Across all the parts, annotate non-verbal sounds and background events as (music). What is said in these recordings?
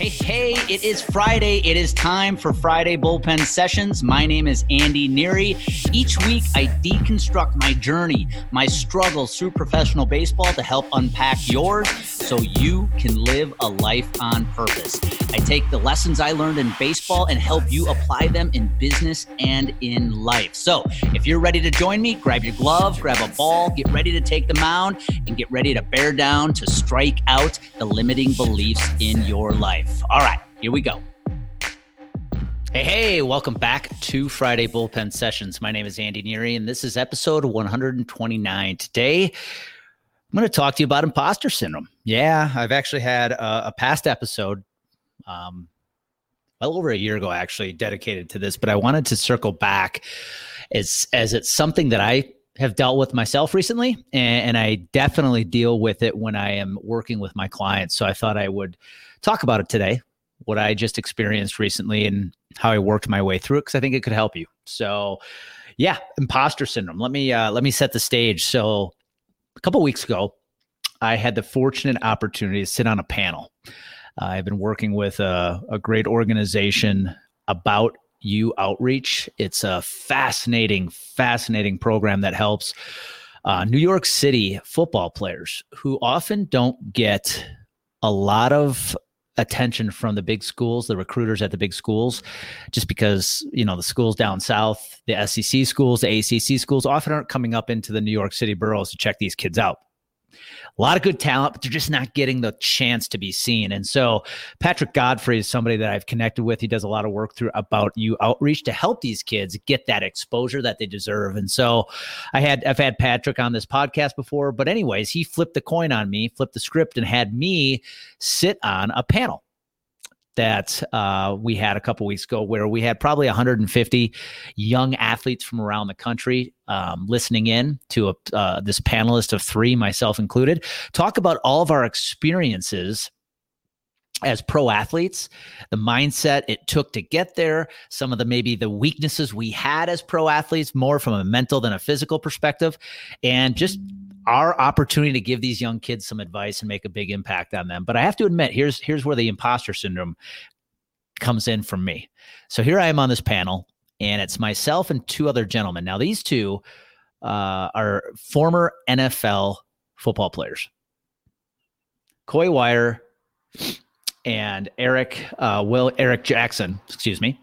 Hey, hey, it is Friday. It is time for Friday Bullpen Sessions. My name is Andy Neary. Each week, I deconstruct my journey, my struggles through professional baseball to help unpack yours so you can live a life on purpose. I take the lessons I learned in baseball and help you apply them in business and in life. So if you're ready to join me, grab your glove, grab a ball, get ready to take the mound, and get ready to bear down to strike out the limiting beliefs in your life. All right, here we go. Hey, hey, welcome back to Friday Bullpen Sessions. My name is Andy Neary, and this is episode 129. Today, I'm going to talk to you about imposter syndrome. Yeah, I've actually had a, a past episode, um, well over a year ago, actually, dedicated to this, but I wanted to circle back as, as it's something that I have dealt with myself recently, and, and I definitely deal with it when I am working with my clients. So I thought I would talk about it today, what I just experienced recently and how I worked my way through it because I think it could help you. So, yeah, imposter syndrome. Let me uh, let me set the stage. So, a couple weeks ago, I had the fortunate opportunity to sit on a panel. Uh, I've been working with a, a great organization about you outreach. It's a fascinating, fascinating program that helps uh, New York City football players who often don't get a lot of attention from the big schools, the recruiters at the big schools, just because, you know, the schools down south, the SEC schools, the ACC schools often aren't coming up into the New York City boroughs to check these kids out a lot of good talent, but they're just not getting the chance to be seen. And so Patrick Godfrey is somebody that I've connected with. He does a lot of work through about you outreach to help these kids get that exposure that they deserve. And so I had I've had Patrick on this podcast before, but anyways, he flipped the coin on me, flipped the script, and had me sit on a panel that uh, we had a couple weeks ago where we had probably 150 young athletes from around the country um, listening in to a, uh, this panelist of three, myself included, talk about all of our experiences as pro athletes, the mindset it took to get there, some of the maybe the weaknesses we had as pro athletes, more from a mental than a physical perspective, and just our opportunity to give these young kids some advice and make a big impact on them. But I have to admit, here's here's where the imposter syndrome comes in from me. So here I am on this panel, and it's myself and two other gentlemen. Now these two uh, are former NFL football players, Coy Wire and Eric uh, Will Eric Jackson. Excuse me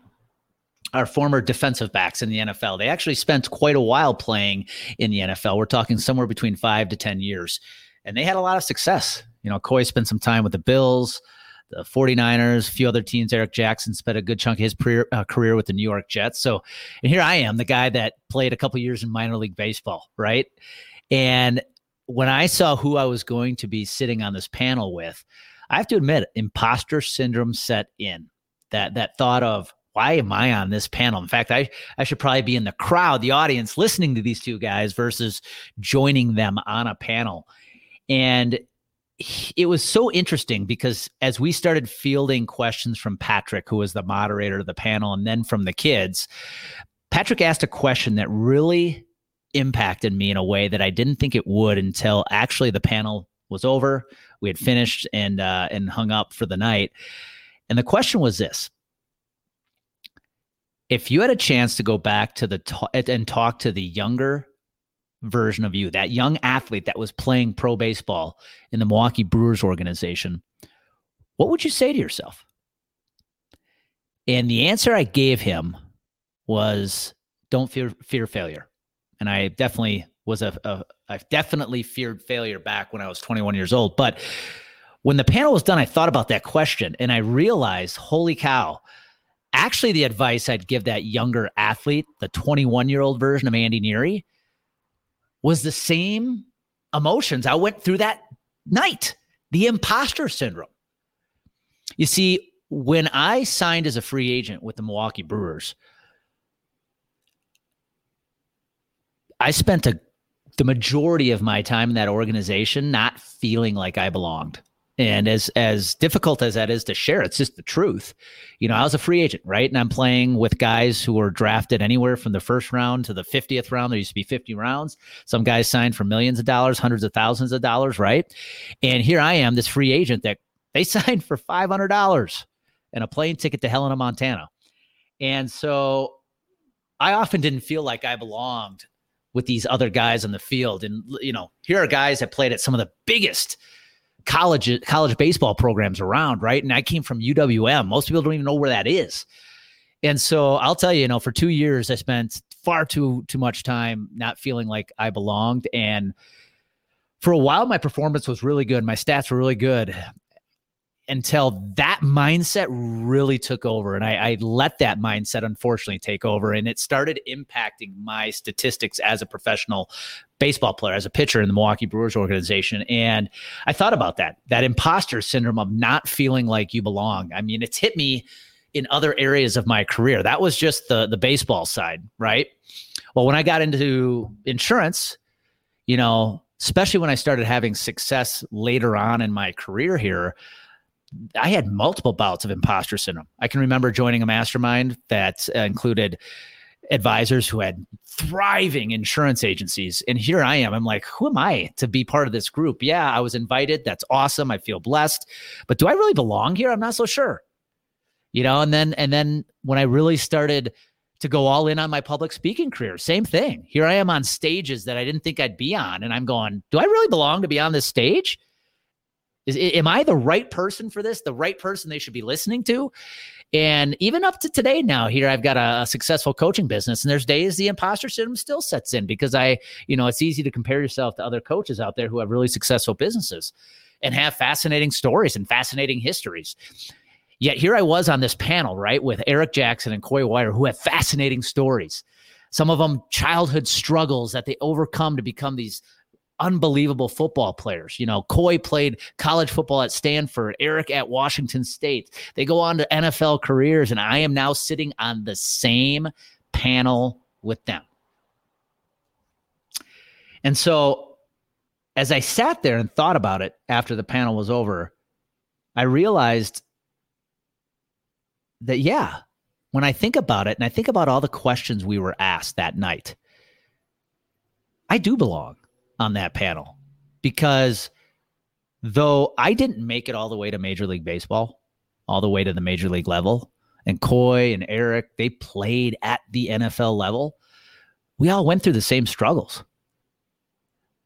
are former defensive backs in the NFL. They actually spent quite a while playing in the NFL. We're talking somewhere between five to 10 years. And they had a lot of success. You know, Coy spent some time with the Bills, the 49ers, a few other teams. Eric Jackson spent a good chunk of his career, uh, career with the New York Jets. So, and here I am, the guy that played a couple years in minor league baseball, right? And when I saw who I was going to be sitting on this panel with, I have to admit, imposter syndrome set in. That that thought of why am I on this panel? In fact, I, I should probably be in the crowd, the audience, listening to these two guys versus joining them on a panel. And it was so interesting because as we started fielding questions from Patrick, who was the moderator of the panel, and then from the kids, Patrick asked a question that really impacted me in a way that I didn't think it would until actually the panel was over. We had finished and uh, and hung up for the night. And the question was this if you had a chance to go back to the to- and talk to the younger version of you, that young athlete that was playing pro baseball in the Milwaukee Brewers organization, what would you say to yourself? And the answer I gave him was don't fear fear failure. And I definitely was a, a I definitely feared failure back when I was 21 years old, but when the panel was done, I thought about that question and I realized, holy cow, actually the advice I'd give that younger athlete, the 21 year old version of Andy Neary, was the same emotions I went through that night the imposter syndrome. You see, when I signed as a free agent with the Milwaukee Brewers, I spent a, the majority of my time in that organization not feeling like I belonged. And as as difficult as that is to share, it's just the truth. You know, I was a free agent, right? And I'm playing with guys who were drafted anywhere from the first round to the 50th round. There used to be 50 rounds. Some guys signed for millions of dollars, hundreds of thousands of dollars, right? And here I am, this free agent that They (laughs) signed for $500 and a plane ticket to Helena, Montana. And so I often didn't feel like I belonged with these other guys on the field. And, you know, here are guys that played at some of the biggest college college baseball programs around, right? And I came from UWM. Most people don't even know where that is. And so I'll tell you, you know, for two years I spent far too too much time not feeling like I belonged. And for a while, my performance was really good. My stats were really good until that mindset really took over. And I, I, let that mindset unfortunately take over. And it started impacting my statistics as a professional baseball player, as a pitcher in the Milwaukee Brewers organization. And I thought about that, that imposter syndrome of not feeling like you belong. I mean, it's hit me in other areas of my career. That was just the the baseball side, right? Well, when I got into insurance, you know, especially when I started having success later on in my career here, I had multiple bouts of imposter syndrome. I can remember joining a mastermind that uh, included advisors who had thriving insurance agencies. And here I am. I'm like, who am I to be part of this group? Yeah, I was invited. That's awesome. I feel blessed. But do I really belong here? I'm not so sure. You know, and then and then when I really started to go all in on my public speaking career, same thing. Here I am on stages that I didn't think I'd be on. And I'm going, do I really belong to be on this stage? Is am I the right person for this? The right person they should be listening to? And even up to today now, here I've got a, a, successful coaching business, and there's days the imposter syndrome still sets in because I, you know, it's easy to compare yourself to other coaches out there who have really successful businesses and have fascinating stories and fascinating histories. Yet here I was on this panel, right, with Eric Jackson and Coy Wire, who have fascinating stories. Some of them childhood struggles that they overcome to become these unbelievable football players. You know, Coy played college football at Stanford, Eric at Washington State. They go on to NFL careers, and I am now sitting on the same panel with them. And so, as I sat there and thought about it after the panel was over, I realized that, yeah, when I think about it and I think about all the questions we were asked that night, I do belong on that panel because though I didn't make it all the way to Major League Baseball, all the way to the Major League level, and Coy and Eric, they played at the NFL level, we all went through the same struggles.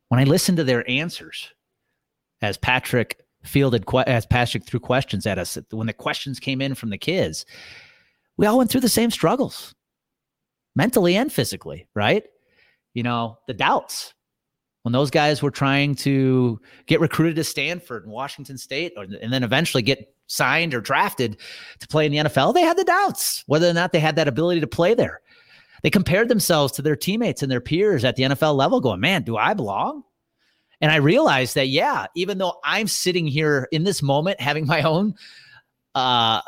When I listened to their answers, as Patrick fielded, as Patrick threw questions at us, when the questions came in from the kids, we all went through the same struggles, mentally and physically, right? You know, the doubts, when those guys were trying to get recruited to Stanford and Washington State, or, and then eventually get signed or drafted to play in the NFL, they had the doubts whether or not they had that ability to play there. They compared themselves to their teammates and their peers at the NFL level, going, man, do I belong? And I realized that, yeah, even though I'm sitting here in this moment having my own uh,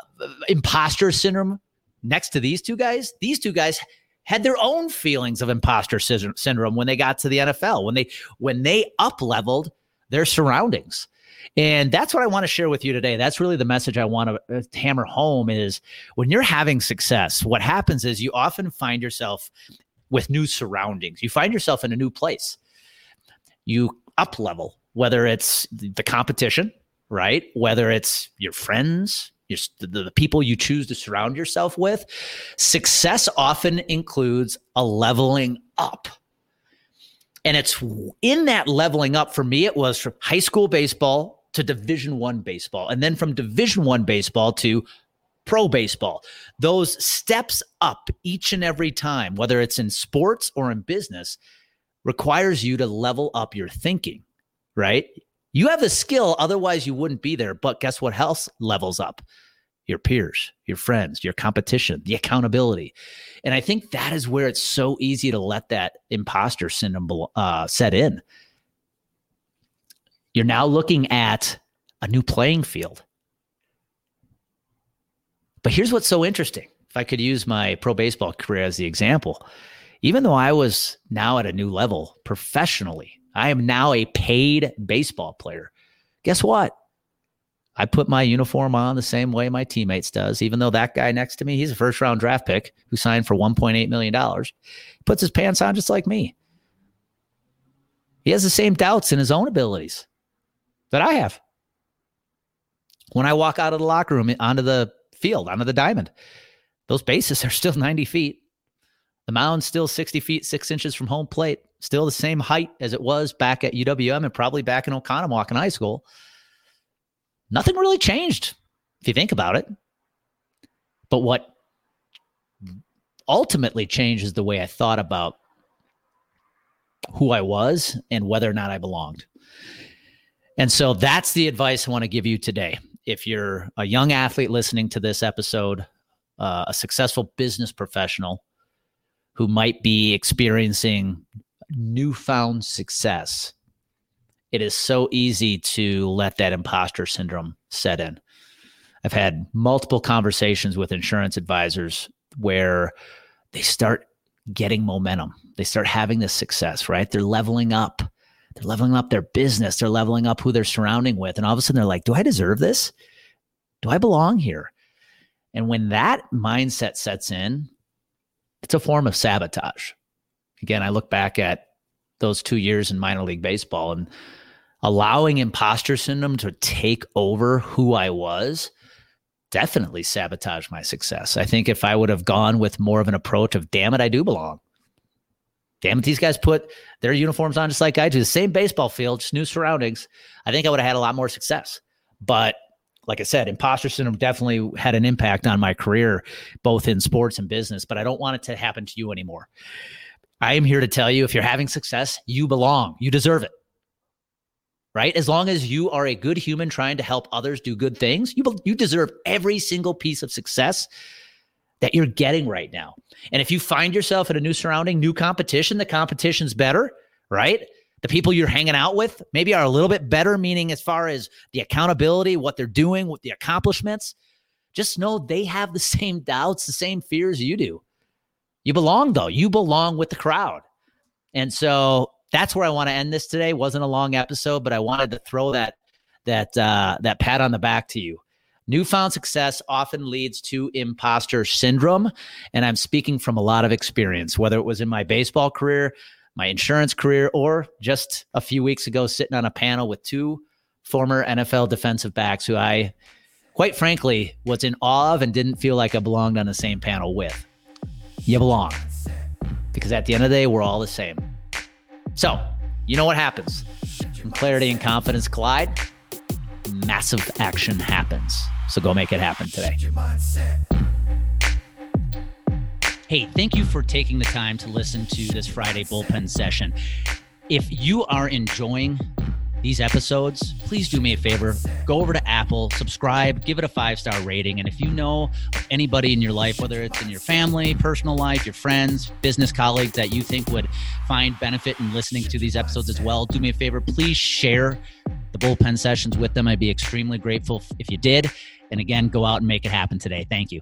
imposter syndrome next to these two guys, these two guys had their own feelings of imposter syndrome when they got to the NFL, when they when they up leveled their surroundings. And that's what I want to share with you today. That's really the message I want to uh, hammer home is when you're having success, what happens is you often find yourself with new surroundings. You find yourself in a new place. You up level, whether it's the competition, right? Whether it's your friends, your, the, the people you choose to surround yourself with. Success often includes a leveling up. And it's in that leveling up for me, it was from high school baseball to division one baseball. And then from division one baseball to pro baseball. Those steps up each and every time, whether it's in sports or in business, requires you to level up your thinking, right? You have the skill, otherwise, you wouldn't be there. But guess what else levels up? Your peers, your friends, your competition, the accountability. And I think that is where it's so easy to let that imposter syndrome uh, set in. You're now looking at a new playing field. But here's what's so interesting. If I could use my pro baseball career as the example, even though I was now at a new level professionally, I am now a paid baseball player. Guess what? I put my uniform on the same way my teammates does, even though that guy next to me, he's a first round draft pick who signed for $1.8 million. puts his pants on just like me. He has the same doubts in his own abilities that I have. when I walk out of the locker room onto the field, onto the diamond, those bases are still (laughs) 90 feet. The mound's still 60 feet, six inches from home plate, still the same height as it was back at UWM and probably back in Oconomowoc in high school. Nothing really changed if you think about it. But what ultimately changed is the way I thought about who I was and whether or not I belonged. And so that's the advice I want to give you today. If you're a young athlete listening to this episode, uh, a successful business professional who might be experiencing newfound success, it is so easy to let that imposter syndrome set in. I've had multiple conversations with insurance advisors where they start getting momentum. They start having this success, right? They're leveling up. They're leveling up their business. They're leveling up who they're surrounding with. And all of a sudden they're like, do I deserve this? Do I belong here? And when that mindset sets in, it's a form of sabotage. Again, I look back at those two years in minor league baseball and allowing imposter syndrome to take over who I was definitely sabotaged my success. I think if I would have gone with more of an approach of, damn it, I do belong. Damn it, these guys put their uniforms on just like I do, the same baseball field, just new surroundings. I think I would have had a lot more success. But like I said, imposter syndrome definitely had an impact on my career, both in sports and business, but I don't want it to happen to you anymore. I am here to tell you if you're having success, you belong, you deserve it right? As long as you are a good human trying to help others do good things, you you deserve every single piece of success that you're getting right now. And if you find yourself in a new surrounding, new competition, the competition's better, right? The people you're hanging out with maybe are a little bit better, meaning as far as the accountability, what they're doing, with the accomplishments. Just know they have the (laughs) same doubts, the same fears you do. You belong though. You belong with the crowd. And so that's where I want to end this today. Wasn't a long episode, but I wanted to throw that that uh, that pat on the back to you. Newfound success often leads to imposter syndrome, and I'm speaking from a lot of experience. Whether it was in my baseball career, my insurance career, or just a few weeks ago, sitting on a panel with two former NFL defensive backs who I, quite frankly, was in awe of and didn't feel like I belonged on the same panel with. You belong, because at the end of the day, we're all the same. So, you know what happens when clarity and confidence collide? Massive action happens. So go make it happen today. Hey, thank you for taking the time to listen to this Friday bullpen session. If you are enjoying these episodes, please do me a favor. Go over to Apple, subscribe, give it a five star rating. And if you know anybody in your life, whether it's in your family, personal life, your friends, business colleagues that you think would find benefit in listening to these episodes as well, do me a favor. Please share the bullpen sessions with them. I'd be extremely grateful if you did. And again, go out and make it happen today. Thank you.